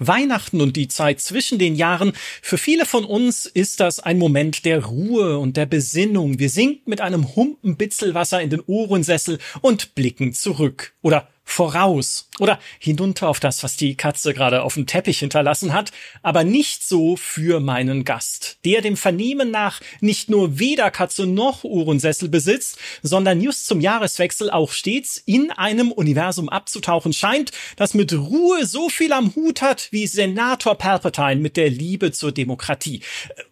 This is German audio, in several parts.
Weihnachten und die Zeit zwischen den Jahren. Für viele von uns ist das ein Moment der Ruhe und der Besinnung. Wir sinken mit einem Humpen Bitzelwasser in den Ohrensessel und blicken zurück. Oder voraus oder hinunter auf das, was die Katze gerade auf dem Teppich hinterlassen hat, aber nicht so für meinen Gast, der dem Vernehmen nach nicht nur weder Katze noch Uhrensessel besitzt, sondern just zum Jahreswechsel auch stets in einem Universum abzutauchen scheint, das mit Ruhe so viel am Hut hat wie Senator Palpatine mit der Liebe zur Demokratie.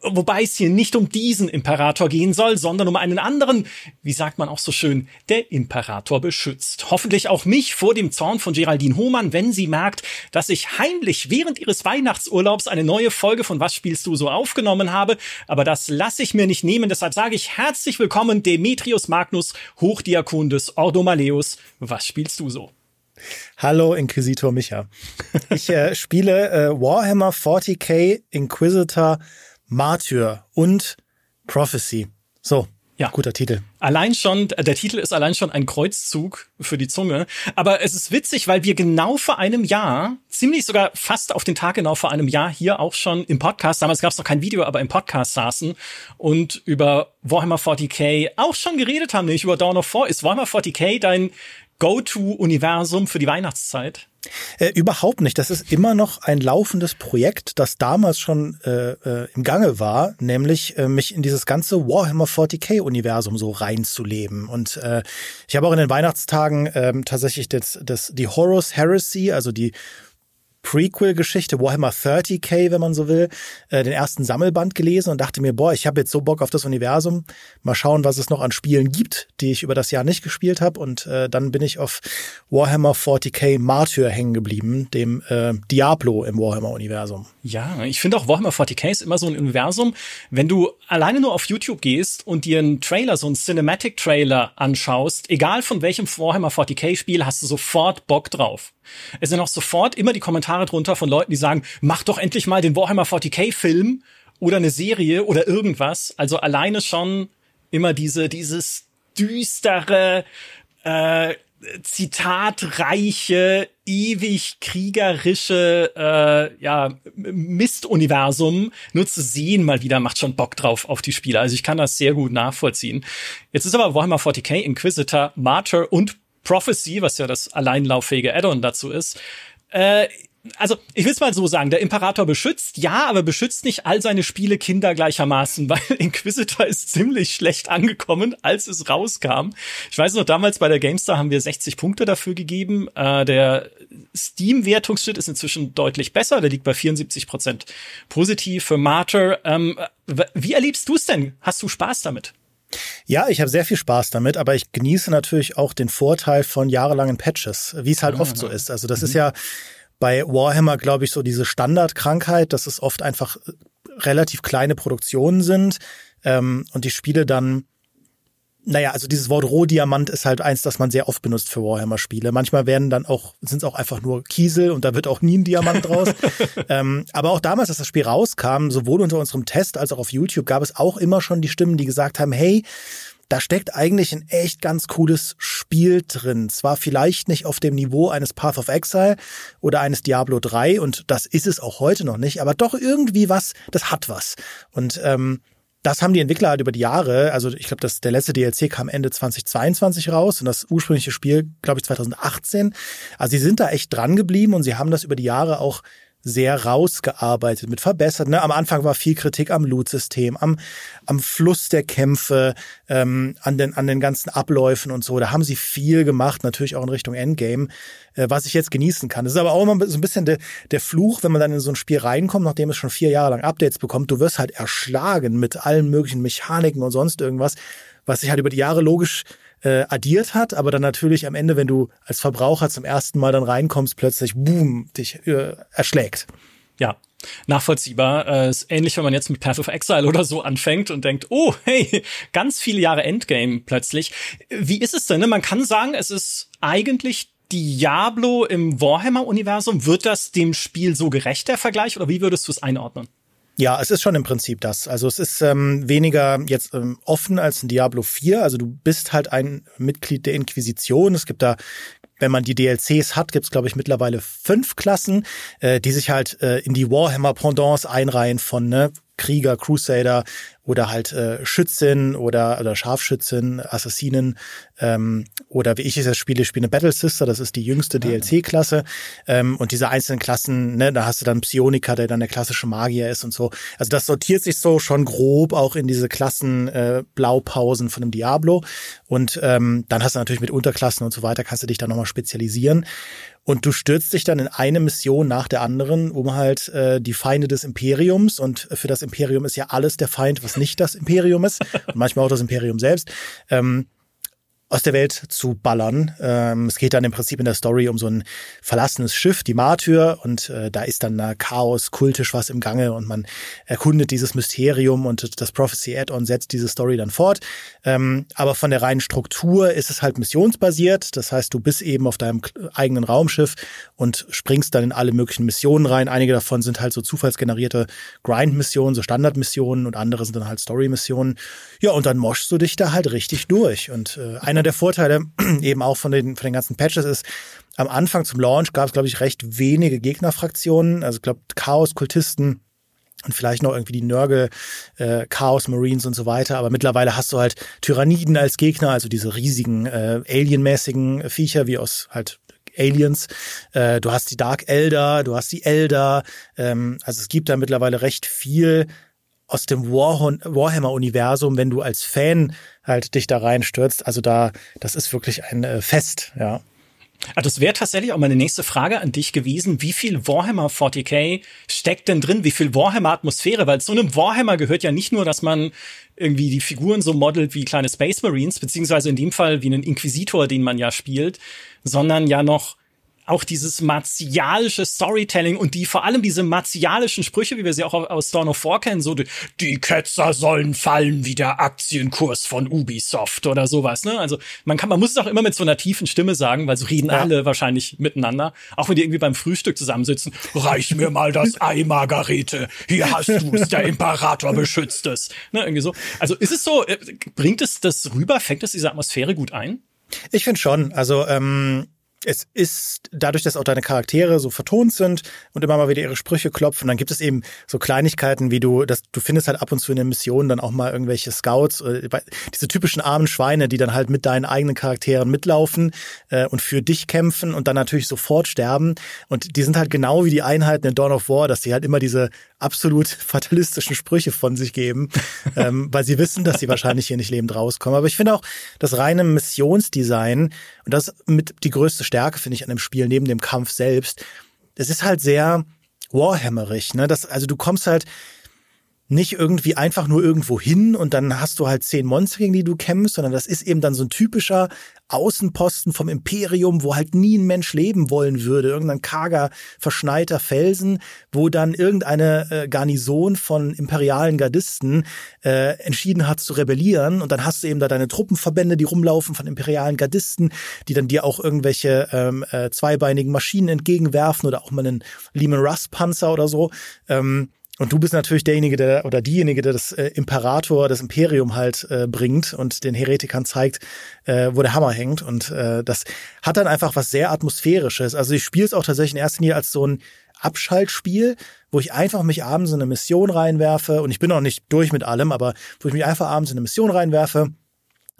Wobei es hier nicht um diesen Imperator gehen soll, sondern um einen anderen, wie sagt man auch so schön, der Imperator beschützt. Hoffentlich auch mich vor dem Zorn von Geraldine Hohmann, wenn sie merkt, dass ich heimlich während ihres Weihnachtsurlaubs eine neue Folge von Was spielst du so aufgenommen habe. Aber das lasse ich mir nicht nehmen. Deshalb sage ich herzlich willkommen Demetrius Magnus, Hochdiakon des Ordo Maleus. Was spielst du so? Hallo Inquisitor Micha. Ich äh, spiele äh, Warhammer 40k Inquisitor Martyr und Prophecy. So, ja. Guter Titel. Allein schon, der Titel ist allein schon ein Kreuzzug für die Zunge. Aber es ist witzig, weil wir genau vor einem Jahr, ziemlich sogar fast auf den Tag genau vor einem Jahr hier auch schon im Podcast, damals gab es noch kein Video, aber im Podcast saßen und über Warhammer 40k auch schon geredet haben, nämlich über Dawn of War. Ist Warhammer 40k dein Go-To-Universum für die Weihnachtszeit? Äh, überhaupt nicht. Das ist immer noch ein laufendes Projekt, das damals schon äh, äh, im Gange war, nämlich äh, mich in dieses ganze Warhammer 40k-Universum so reinzuleben. Und äh, ich habe auch in den Weihnachtstagen äh, tatsächlich das, das, die Horus Heresy, also die Prequel-Geschichte, Warhammer 30k, wenn man so will, äh, den ersten Sammelband gelesen und dachte mir, boah, ich habe jetzt so Bock auf das Universum. Mal schauen, was es noch an Spielen gibt, die ich über das Jahr nicht gespielt habe. Und äh, dann bin ich auf Warhammer 40k Martyr hängen geblieben, dem äh, Diablo im Warhammer-Universum. Ja, ich finde auch Warhammer 40k ist immer so ein Universum, wenn du alleine nur auf YouTube gehst und dir einen Trailer, so einen Cinematic-Trailer anschaust, egal von welchem Warhammer 40k-Spiel, hast du sofort Bock drauf. Es sind auch sofort immer die Kommentare drunter von Leuten, die sagen, mach doch endlich mal den Warhammer 40k-Film oder eine Serie oder irgendwas. Also alleine schon immer diese, dieses düstere, äh, zitatreiche, ewig kriegerische äh, ja, Mistuniversum nur zu sehen mal wieder macht schon Bock drauf auf die Spiele. Also ich kann das sehr gut nachvollziehen. Jetzt ist aber Warhammer 40k, Inquisitor, Martyr und Prophecy, was ja das alleinlauffähige Add-on dazu ist, äh, also ich will es mal so sagen, der Imperator beschützt, ja, aber beschützt nicht all seine Spiele Kinder gleichermaßen, weil Inquisitor ist ziemlich schlecht angekommen, als es rauskam. Ich weiß noch, damals bei der GameStar haben wir 60 Punkte dafür gegeben. Äh, der Steam-Wertungsschnitt ist inzwischen deutlich besser, der liegt bei 74 Prozent positiv für Martyr. Ähm, wie erlebst du es denn? Hast du Spaß damit? Ja, ich habe sehr viel Spaß damit, aber ich genieße natürlich auch den Vorteil von jahrelangen Patches, wie es halt ah, oft so ist. Also das mhm. ist ja bei Warhammer, glaube ich, so diese Standardkrankheit, dass es oft einfach relativ kleine Produktionen sind ähm, und die Spiele dann naja, also dieses Wort Rohdiamant ist halt eins, das man sehr oft benutzt für Warhammer-Spiele. Manchmal werden dann auch, sind es auch einfach nur Kiesel und da wird auch nie ein Diamant draus. ähm, aber auch damals, als das Spiel rauskam, sowohl unter unserem Test als auch auf YouTube, gab es auch immer schon die Stimmen, die gesagt haben, hey, da steckt eigentlich ein echt ganz cooles Spiel drin. Zwar vielleicht nicht auf dem Niveau eines Path of Exile oder eines Diablo 3 und das ist es auch heute noch nicht, aber doch irgendwie was, das hat was. Und ähm, das haben die Entwickler halt über die Jahre, also ich glaube, der letzte DLC kam Ende 2022 raus und das ursprüngliche Spiel, glaube ich, 2018. Also sie sind da echt dran geblieben und sie haben das über die Jahre auch sehr rausgearbeitet, mit verbessert. Ne? Am Anfang war viel Kritik am Loot-System, am, am Fluss der Kämpfe, ähm, an, den, an den ganzen Abläufen und so. Da haben sie viel gemacht, natürlich auch in Richtung Endgame, äh, was ich jetzt genießen kann. Das ist aber auch immer so ein bisschen der, der Fluch, wenn man dann in so ein Spiel reinkommt, nachdem es schon vier Jahre lang Updates bekommt. Du wirst halt erschlagen mit allen möglichen Mechaniken und sonst irgendwas, was sich halt über die Jahre logisch äh, addiert hat, aber dann natürlich am Ende, wenn du als Verbraucher zum ersten Mal dann reinkommst, plötzlich boom, dich äh, erschlägt. Ja, nachvollziehbar. Äh, ist ähnlich, wenn man jetzt mit Path of Exile oder so anfängt und denkt, oh, hey, ganz viele Jahre Endgame plötzlich. Wie ist es denn? Ne? Man kann sagen, es ist eigentlich Diablo im Warhammer-Universum. Wird das dem Spiel so gerecht, der Vergleich, oder wie würdest du es einordnen? Ja, es ist schon im Prinzip das. Also es ist ähm, weniger jetzt ähm, offen als ein Diablo 4. Also du bist halt ein Mitglied der Inquisition. Es gibt da wenn man die DLCs hat, gibt's glaube ich mittlerweile fünf Klassen, äh, die sich halt äh, in die Warhammer-Pendants einreihen von ne, Krieger, Crusader oder halt äh, Schützin oder, oder Scharfschützin, Assassinen ähm, oder wie ich es jetzt spiele, ich spiele eine Battle Sister, das ist die jüngste ah. DLC-Klasse ähm, und diese einzelnen Klassen, ne, da hast du dann Psioniker, der dann der klassische Magier ist und so. Also das sortiert sich so schon grob auch in diese Klassen äh, Blaupausen von einem Diablo und ähm, dann hast du natürlich mit Unterklassen und so weiter, kannst du dich da nochmal spezialisieren und du stürzt dich dann in eine Mission nach der anderen, um halt äh, die Feinde des Imperiums und für das Imperium ist ja alles der Feind, was nicht das Imperium ist und manchmal auch das Imperium selbst. Ähm, aus der Welt zu ballern. Ähm, es geht dann im Prinzip in der Story um so ein verlassenes Schiff, die Martyr, und äh, da ist dann Chaos, kultisch was im Gange und man erkundet dieses Mysterium und das Prophecy Add-on setzt diese Story dann fort. Ähm, aber von der reinen Struktur ist es halt missionsbasiert. Das heißt, du bist eben auf deinem eigenen Raumschiff und springst dann in alle möglichen Missionen rein. Einige davon sind halt so zufallsgenerierte Grind-Missionen, so Standard-Missionen und andere sind dann halt Story-Missionen. Ja, und dann moschst du dich da halt richtig durch. Und äh, einer der Vorteile eben auch von den, von den ganzen Patches ist, am Anfang zum Launch gab es, glaube ich, recht wenige Gegnerfraktionen. Also ich glaube, Chaos, Kultisten, und vielleicht noch irgendwie die Nörgel, äh, Chaos Marines und so weiter. Aber mittlerweile hast du halt Tyranniden als Gegner, also diese riesigen äh, alienmäßigen Viecher wie aus halt Aliens. Äh, du hast die Dark Elder, du hast die Elder. Ähm, also es gibt da mittlerweile recht viel aus dem Warhammer-Universum, wenn du als Fan halt dich da reinstürzt. Also da, das ist wirklich ein äh, Fest, ja. Also das wäre tatsächlich auch meine nächste Frage an dich gewesen. Wie viel Warhammer 40k steckt denn drin? Wie viel Warhammer-Atmosphäre? Weil zu einem Warhammer gehört ja nicht nur, dass man irgendwie die Figuren so modelt wie kleine Space Marines, beziehungsweise in dem Fall wie einen Inquisitor, den man ja spielt, sondern ja noch auch dieses martialische Storytelling und die vor allem diese martialischen Sprüche, wie wir sie auch aus Dawn of War kennen, so die, Ketzer sollen fallen wie der Aktienkurs von Ubisoft oder sowas. Ne? Also man kann, man muss es auch immer mit so einer tiefen Stimme sagen, weil so reden ja. alle wahrscheinlich miteinander. Auch wenn die irgendwie beim Frühstück zusammensitzen. Reich mir mal das Ei, Margarete. Hier hast du es, der Imperator beschützt es. Ne, irgendwie so. Also ist es so, äh, bringt es das rüber, fängt es diese Atmosphäre gut ein? Ich finde schon. Also ähm, es ist dadurch, dass auch deine Charaktere so vertont sind und immer mal wieder ihre Sprüche klopfen, dann gibt es eben so Kleinigkeiten, wie du, dass du findest halt ab und zu in den Missionen dann auch mal irgendwelche Scouts, äh, diese typischen armen Schweine, die dann halt mit deinen eigenen Charakteren mitlaufen äh, und für dich kämpfen und dann natürlich sofort sterben. Und die sind halt genau wie die Einheiten in Dawn of War, dass die halt immer diese absolut fatalistischen Sprüche von sich geben, ähm, weil sie wissen, dass sie wahrscheinlich hier nicht lebend rauskommen. Aber ich finde auch das reine Missionsdesign und das mit die größte Stärke, finde ich, an dem Spiel, neben dem Kampf selbst. Es ist halt sehr Warhammerig, ne? Das, also du kommst halt, nicht irgendwie einfach nur irgendwo hin und dann hast du halt zehn Monster, gegen die du kämpfst, sondern das ist eben dann so ein typischer Außenposten vom Imperium, wo halt nie ein Mensch leben wollen würde. Irgendein karger, verschneiter Felsen, wo dann irgendeine äh, Garnison von imperialen Gardisten äh, entschieden hat zu rebellieren. Und dann hast du eben da deine Truppenverbände, die rumlaufen von imperialen Gardisten, die dann dir auch irgendwelche ähm, äh, zweibeinigen Maschinen entgegenwerfen oder auch mal einen Lehman Russ Panzer oder so. Ähm, und du bist natürlich derjenige, der oder diejenige, der das äh, Imperator, das Imperium halt äh, bringt und den Heretikern zeigt, äh, wo der Hammer hängt. Und äh, das hat dann einfach was sehr atmosphärisches. Also ich spiele es auch tatsächlich in erster Linie als so ein Abschaltspiel, wo ich einfach mich abends in eine Mission reinwerfe. Und ich bin noch nicht durch mit allem, aber wo ich mich einfach abends in eine Mission reinwerfe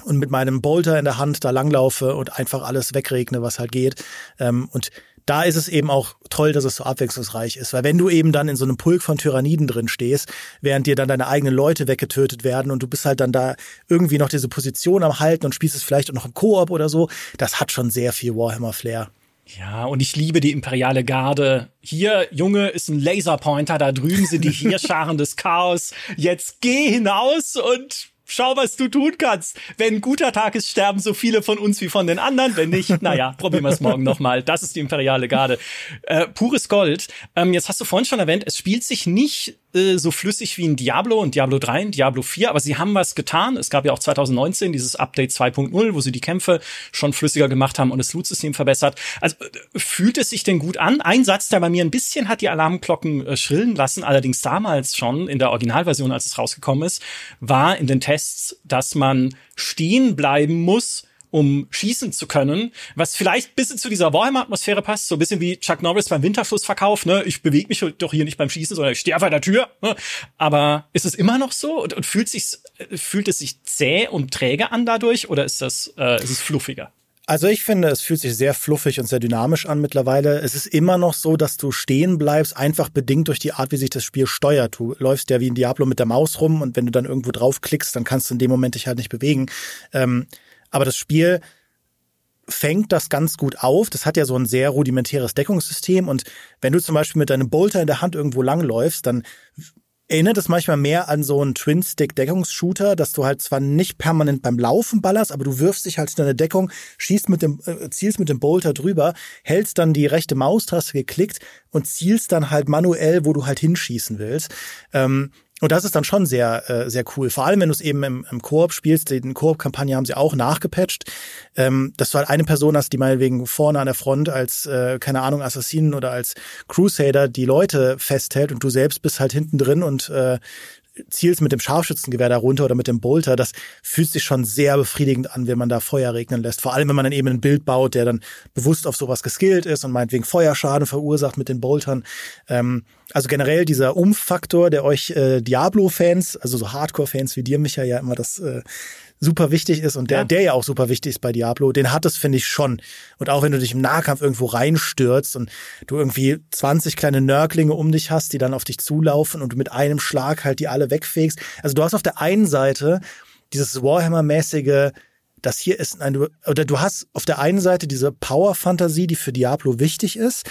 und mit meinem Bolter in der Hand da langlaufe und einfach alles wegregne, was halt geht. Ähm, und da ist es eben auch toll, dass es so abwechslungsreich ist. Weil wenn du eben dann in so einem Pulk von Tyranniden drin stehst, während dir dann deine eigenen Leute weggetötet werden und du bist halt dann da irgendwie noch diese Position am Halten und spielst es vielleicht auch noch im Koop oder so, das hat schon sehr viel Warhammer-Flair. Ja, und ich liebe die imperiale Garde. Hier, Junge, ist ein Laserpointer, da drüben sind die Heerscharen des Chaos. Jetzt geh hinaus und schau, was du tun kannst. Wenn ein guter Tag ist, sterben so viele von uns wie von den anderen. Wenn nicht, naja, probieren wir es morgen nochmal. Das ist die imperiale Garde. Äh, pures Gold. Ähm, jetzt hast du vorhin schon erwähnt, es spielt sich nicht äh, so flüssig wie ein Diablo und Diablo 3 und Diablo 4, aber sie haben was getan. Es gab ja auch 2019 dieses Update 2.0, wo sie die Kämpfe schon flüssiger gemacht haben und das Loot-System verbessert. Also äh, fühlt es sich denn gut an? Ein Satz, der bei mir ein bisschen hat die Alarmglocken äh, schrillen lassen, allerdings damals schon in der Originalversion, als es rausgekommen ist, war in den Tests, dass man stehen bleiben muss, um schießen zu können, was vielleicht bisschen zu dieser Warhammer-Atmosphäre passt, so ein bisschen wie Chuck Norris beim Winterschlussverkauf, ne? Ich bewege mich doch hier nicht beim Schießen, sondern ich stehe vor der Tür. Ne? Aber ist es immer noch so und, und fühlt, sich, fühlt es sich zäh und träge an dadurch oder ist das äh, ist es fluffiger? Also ich finde, es fühlt sich sehr fluffig und sehr dynamisch an mittlerweile. Es ist immer noch so, dass du stehen bleibst, einfach bedingt durch die Art, wie sich das Spiel steuert. Du läufst ja wie in Diablo mit der Maus rum und wenn du dann irgendwo draufklickst, dann kannst du in dem Moment dich halt nicht bewegen. Ähm, aber das Spiel fängt das ganz gut auf. Das hat ja so ein sehr rudimentäres Deckungssystem und wenn du zum Beispiel mit deinem Bolter in der Hand irgendwo langläufst, dann erinnert es manchmal mehr an so einen Twin-Stick-Deckungsshooter, dass du halt zwar nicht permanent beim Laufen ballerst, aber du wirfst dich halt in deine Deckung, schießt mit dem, äh, zielst mit dem Bolter drüber, hältst dann die rechte Maustaste geklickt und zielst dann halt manuell, wo du halt hinschießen willst. Ähm, und das ist dann schon sehr, äh, sehr cool. Vor allem, wenn du es eben im, im Koop spielst. Den Koop-Kampagne haben sie auch nachgepatcht. Ähm, dass du halt eine Person hast, die meinetwegen vorne an der Front als, äh, keine Ahnung, Assassinen oder als Crusader die Leute festhält und du selbst bist halt hinten drin und äh, zielst mit dem Scharfschützengewehr da runter oder mit dem Bolter, das fühlt sich schon sehr befriedigend an, wenn man da Feuer regnen lässt. Vor allem, wenn man dann eben ein Bild baut, der dann bewusst auf sowas geskillt ist und meinetwegen Feuerschaden verursacht mit den Boltern. Ähm, also generell dieser Umfaktor, der euch äh, Diablo-Fans, also so Hardcore-Fans wie dir, Micha, ja immer das äh, super wichtig ist und der, ja. der ja auch super wichtig ist bei Diablo, den hat es, finde ich, schon. Und auch wenn du dich im Nahkampf irgendwo reinstürzt und du irgendwie 20 kleine Nörglinge um dich hast, die dann auf dich zulaufen und du mit einem Schlag halt die alle wegfegst. Also du hast auf der einen Seite dieses Warhammer-mäßige, das hier ist ein, oder du hast auf der einen Seite diese Power-Fantasie, die für Diablo wichtig ist,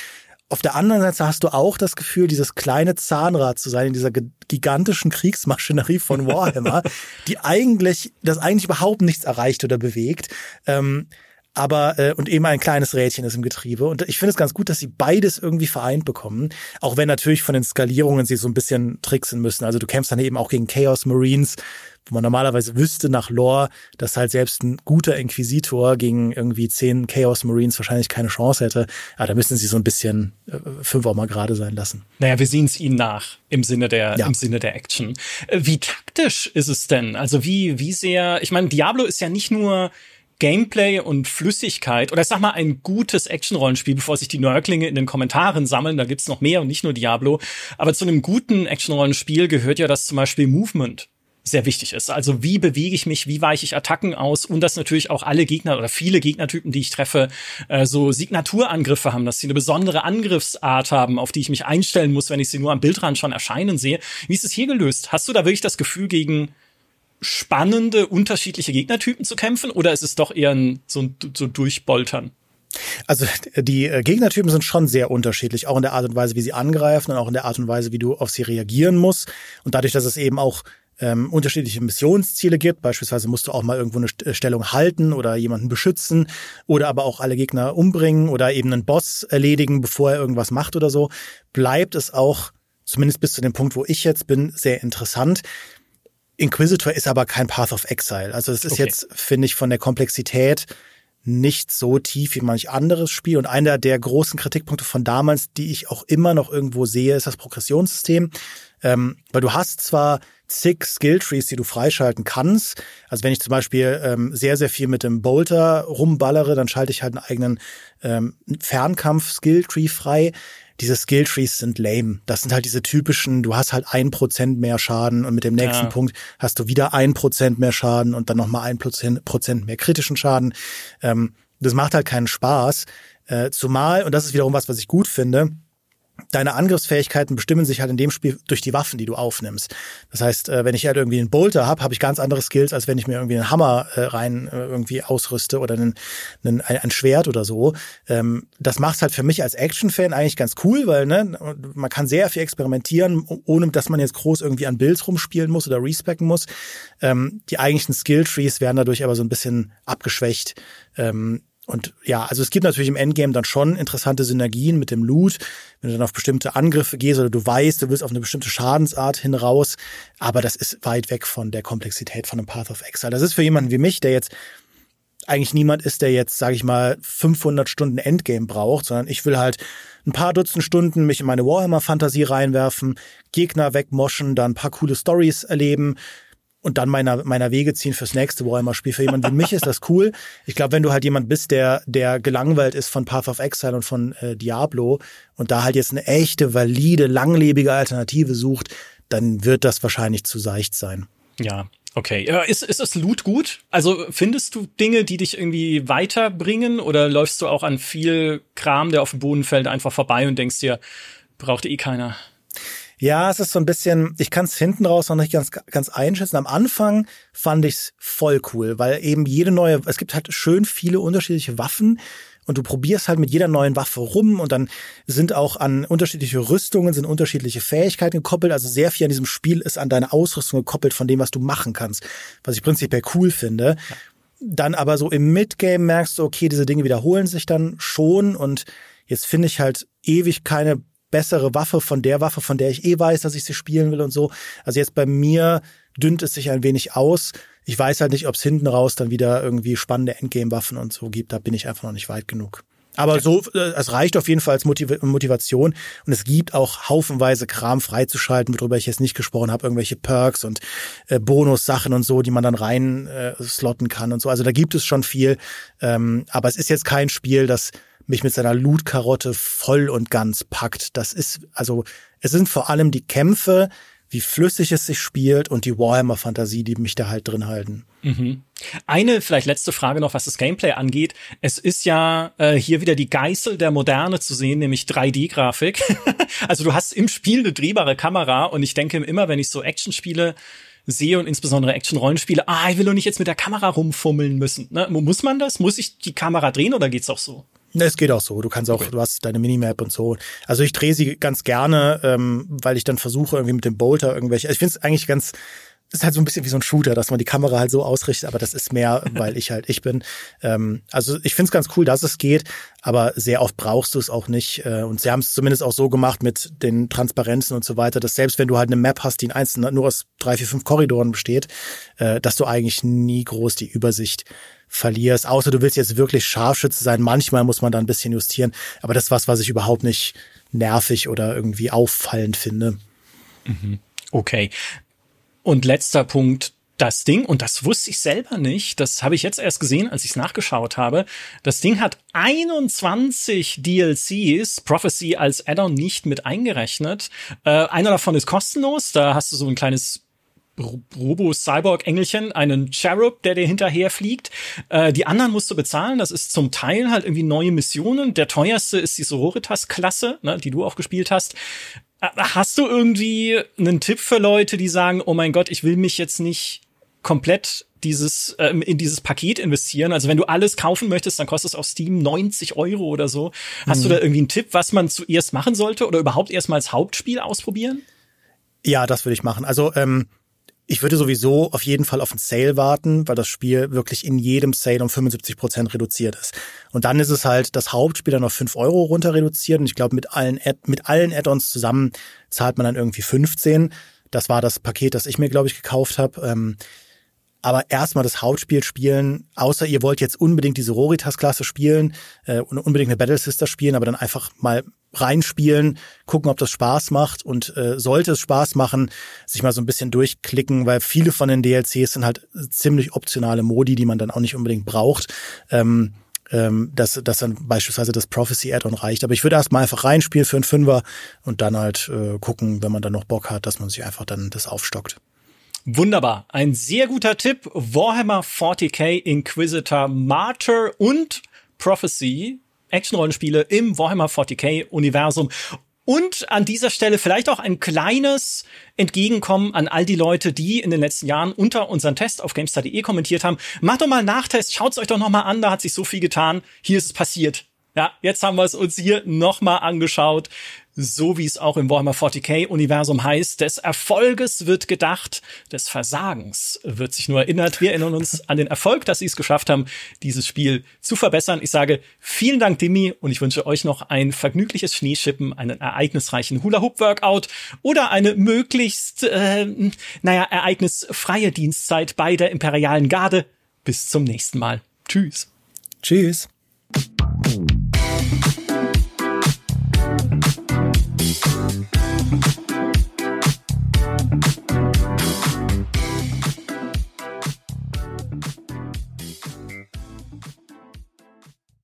auf der anderen Seite hast du auch das Gefühl, dieses kleine Zahnrad zu sein in dieser gigantischen Kriegsmaschinerie von Warhammer, die eigentlich, das eigentlich überhaupt nichts erreicht oder bewegt. Ähm, aber äh, und eben ein kleines Rädchen ist im Getriebe. Und ich finde es ganz gut, dass sie beides irgendwie vereint bekommen. Auch wenn natürlich von den Skalierungen sie so ein bisschen tricksen müssen. Also du kämpfst dann eben auch gegen Chaos Marines, wo man normalerweise wüsste nach Lore, dass halt selbst ein guter Inquisitor gegen irgendwie zehn Chaos Marines wahrscheinlich keine Chance hätte. Aber da müssen sie so ein bisschen äh, fünf auch mal gerade sein lassen. Naja, wir sehen es ihnen nach im Sinne der ja. im Sinne der Action. Äh, wie taktisch ist es denn? Also wie wie sehr? Ich meine, Diablo ist ja nicht nur Gameplay und Flüssigkeit oder ich sag mal ein gutes Action-Rollenspiel, bevor sich die Nörglinge in den Kommentaren sammeln, da gibt's noch mehr und nicht nur Diablo, aber zu einem guten Action-Rollenspiel gehört ja das zum Beispiel Movement sehr wichtig ist. Also wie bewege ich mich, wie weiche ich Attacken aus und dass natürlich auch alle Gegner oder viele Gegnertypen, die ich treffe, äh, so Signaturangriffe haben, dass sie eine besondere Angriffsart haben, auf die ich mich einstellen muss, wenn ich sie nur am Bildrand schon erscheinen sehe. Wie ist es hier gelöst? Hast du da wirklich das Gefühl, gegen spannende, unterschiedliche Gegnertypen zu kämpfen oder ist es doch eher ein, so ein so Durchboltern? Also die äh, Gegnertypen sind schon sehr unterschiedlich, auch in der Art und Weise, wie sie angreifen und auch in der Art und Weise, wie du auf sie reagieren musst. Und dadurch, dass es eben auch ähm, unterschiedliche Missionsziele gibt. Beispielsweise musst du auch mal irgendwo eine äh, Stellung halten oder jemanden beschützen oder aber auch alle Gegner umbringen oder eben einen Boss erledigen, bevor er irgendwas macht oder so. Bleibt es auch, zumindest bis zu dem Punkt, wo ich jetzt bin, sehr interessant. Inquisitor ist aber kein Path of Exile. Also es ist okay. jetzt, finde ich, von der Komplexität nicht so tief wie manch anderes Spiel. Und einer der großen Kritikpunkte von damals, die ich auch immer noch irgendwo sehe, ist das Progressionssystem. Ähm, weil du hast zwar zig Skilltrees, die du freischalten kannst. Also wenn ich zum Beispiel ähm, sehr, sehr viel mit dem Bolter rumballere, dann schalte ich halt einen eigenen ähm, Fernkampf-Skilltree frei diese Skilltrees sind lame. Das sind halt diese typischen, du hast halt ein Prozent mehr Schaden und mit dem nächsten ja. Punkt hast du wieder ein Prozent mehr Schaden und dann nochmal ein Prozent mehr kritischen Schaden. Ähm, das macht halt keinen Spaß. Äh, zumal, und das ist wiederum was, was ich gut finde, deine Angriffsfähigkeiten bestimmen sich halt in dem Spiel durch die Waffen, die du aufnimmst. Das heißt, äh, wenn ich halt irgendwie einen Bolter habe, habe ich ganz andere Skills, als wenn ich mir irgendwie einen Hammer äh, rein äh, irgendwie ausrüste oder einen, einen, ein Schwert oder so. Ähm, das macht halt für mich als Action-Fan eigentlich ganz cool, weil ne, man kann sehr viel experimentieren, ohne dass man jetzt groß irgendwie an Builds rumspielen muss oder respecken muss. Ähm, die eigentlichen Skill-Trees werden dadurch aber so ein bisschen abgeschwächt. Ähm, und ja, also es gibt natürlich im Endgame dann schon interessante Synergien mit dem Loot, wenn du dann auf bestimmte Angriffe gehst oder du weißt, du willst auf eine bestimmte Schadensart hin raus, aber das ist weit weg von der Komplexität von einem Path of Exile. Das ist für jemanden wie mich, der jetzt eigentlich niemand ist, der jetzt, sage ich mal, 500 Stunden Endgame braucht, sondern ich will halt ein paar Dutzend Stunden mich in meine Warhammer-Fantasie reinwerfen, Gegner wegmoschen, dann ein paar coole Stories erleben, und dann meiner, meiner Wege ziehen fürs nächste Warhammer-Spiel. Für jemanden wie mich ist das cool. Ich glaube, wenn du halt jemand bist, der, der gelangweilt ist von Path of Exile und von äh, Diablo und da halt jetzt eine echte, valide, langlebige Alternative sucht, dann wird das wahrscheinlich zu seicht sein. Ja, Okay, ist, ist das Loot gut? Also findest du Dinge, die dich irgendwie weiterbringen oder läufst du auch an viel Kram, der auf dem Boden fällt, einfach vorbei und denkst dir, braucht eh keiner? Ja, es ist so ein bisschen, ich kann es hinten raus noch nicht ganz, ganz einschätzen. Am Anfang fand ich's voll cool, weil eben jede neue, es gibt halt schön viele unterschiedliche Waffen und du probierst halt mit jeder neuen Waffe rum und dann sind auch an unterschiedliche Rüstungen, sind unterschiedliche Fähigkeiten gekoppelt. Also sehr viel an diesem Spiel ist an deine Ausrüstung gekoppelt von dem, was du machen kannst, was ich prinzipiell cool finde. Dann aber so im Midgame merkst du, okay, diese Dinge wiederholen sich dann schon und jetzt finde ich halt ewig keine bessere Waffe von der Waffe, von der ich eh weiß, dass ich sie spielen will und so. Also jetzt bei mir dünnt es sich ein wenig aus. Ich weiß halt nicht, ob es hinten raus dann wieder irgendwie spannende Endgame-Waffen und so gibt. Da bin ich einfach noch nicht weit genug. Aber so, äh, es reicht auf jeden Fall als Motiv Motivation und es gibt auch haufenweise Kram freizuschalten, worüber ich jetzt nicht gesprochen habe, irgendwelche Perks und äh, Bonussachen und so, die man dann rein äh, slotten kann und so. Also da gibt es schon viel, ähm, aber es ist jetzt kein Spiel, das mich mit seiner Loot-Karotte voll und ganz packt. Das ist, also, es sind vor allem die Kämpfe, wie flüssig es sich spielt und die Warhammer-Fantasie, die mich da halt drin halten. Mhm. Eine vielleicht letzte Frage noch, was das Gameplay angeht. Es ist ja äh, hier wieder die Geißel der Moderne zu sehen, nämlich 3D-Grafik. also du hast im Spiel eine drehbare Kamera und ich denke immer, wenn ich so Action-Spiele sehe und insbesondere Action-Rollenspiele, ah, ich will doch nicht jetzt mit der Kamera rumfummeln müssen. Ne? Muss man das? Muss ich die Kamera drehen oder geht's auch so? Es geht auch so. Du kannst auch, okay. du hast deine Minimap und so. Also ich drehe sie ganz gerne, ähm, weil ich dann versuche irgendwie mit dem Bolter irgendwelche. Ich finde es eigentlich ganz, ist halt so ein bisschen wie so ein Shooter, dass man die Kamera halt so ausrichtet, aber das ist mehr, weil ich halt ich bin. Ähm, also ich finde es ganz cool, dass es geht, aber sehr oft brauchst du es auch nicht. Äh, und sie haben es zumindest auch so gemacht mit den Transparenzen und so weiter, dass selbst wenn du halt eine Map hast, die in einzelnen nur aus drei, vier, fünf Korridoren besteht, äh, dass du eigentlich nie groß die Übersicht verlierst, außer du willst jetzt wirklich Scharfschütze sein. Manchmal muss man da ein bisschen justieren, aber das ist was, was ich überhaupt nicht nervig oder irgendwie auffallend finde. Mhm. Okay. Und letzter Punkt, das Ding, und das wusste ich selber nicht, das habe ich jetzt erst gesehen, als ich es nachgeschaut habe. Das Ding hat 21 DLCs, Prophecy als Add-on nicht mit eingerechnet. Äh, einer davon ist kostenlos, da hast du so ein kleines Robo-Cyborg-Engelchen, einen Cherub, der dir hinterher fliegt. Äh, die anderen musst du bezahlen. Das ist zum Teil halt irgendwie neue Missionen. Der teuerste ist die Sororitas-Klasse, ne, die du auch gespielt hast. Äh, hast du irgendwie einen Tipp für Leute, die sagen, oh mein Gott, ich will mich jetzt nicht komplett dieses äh, in dieses Paket investieren. Also wenn du alles kaufen möchtest, dann kostet es auf Steam 90 Euro oder so. Hast mhm. du da irgendwie einen Tipp, was man zuerst machen sollte oder überhaupt erstmal als Hauptspiel ausprobieren? Ja, das würde ich machen. Also ähm, ich würde sowieso auf jeden Fall auf einen Sale warten, weil das Spiel wirklich in jedem Sale um 75 Prozent reduziert ist. Und dann ist es halt das Hauptspiel dann auf 5 Euro runter reduziert. Und ich glaube, mit allen, Ad mit allen Add-ons zusammen zahlt man dann irgendwie 15. Das war das Paket, das ich mir, glaube ich, gekauft habe. Ähm, aber erstmal das Hauptspiel spielen, außer ihr wollt jetzt unbedingt diese Roritas-Klasse spielen äh, und unbedingt eine Battle Sister spielen, aber dann einfach mal reinspielen, gucken, ob das Spaß macht und äh, sollte es Spaß machen, sich mal so ein bisschen durchklicken, weil viele von den DLCs sind halt ziemlich optionale Modi, die man dann auch nicht unbedingt braucht. Ähm, ähm, dass, dass dann beispielsweise das Prophecy Add-on reicht. Aber ich würde erstmal einfach reinspielen für einen Fünfer und dann halt äh, gucken, wenn man dann noch Bock hat, dass man sich einfach dann das aufstockt. Wunderbar. Ein sehr guter Tipp. Warhammer 40k Inquisitor Martyr und Prophecy Action-Rollenspiele im Warhammer 40k-Universum. Und an dieser Stelle vielleicht auch ein kleines Entgegenkommen an all die Leute, die in den letzten Jahren unter unseren Test auf GameStar.de kommentiert haben. Macht doch mal einen Nachtest, schaut's euch doch noch mal an, da hat sich so viel getan. Hier ist es passiert. Ja, jetzt haben wir es uns hier noch mal angeschaut so wie es auch im Warhammer 40k-Universum heißt, des Erfolges wird gedacht, des Versagens wird sich nur erinnert. Wir erinnern uns an den Erfolg, dass sie es geschafft haben, dieses Spiel zu verbessern. Ich sage vielen Dank, Dimi, und ich wünsche euch noch ein vergnügliches Schneeschippen, einen ereignisreichen Hula-Hoop-Workout oder eine möglichst, äh, naja, ereignisfreie Dienstzeit bei der Imperialen Garde. Bis zum nächsten Mal. Tschüss. Tschüss.